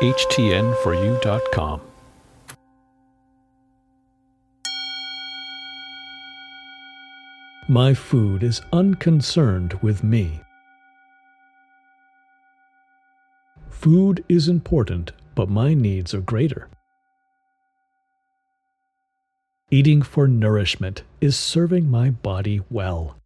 HTN4U.com. My food is unconcerned with me. Food is important, but my needs are greater. Eating for nourishment is serving my body well.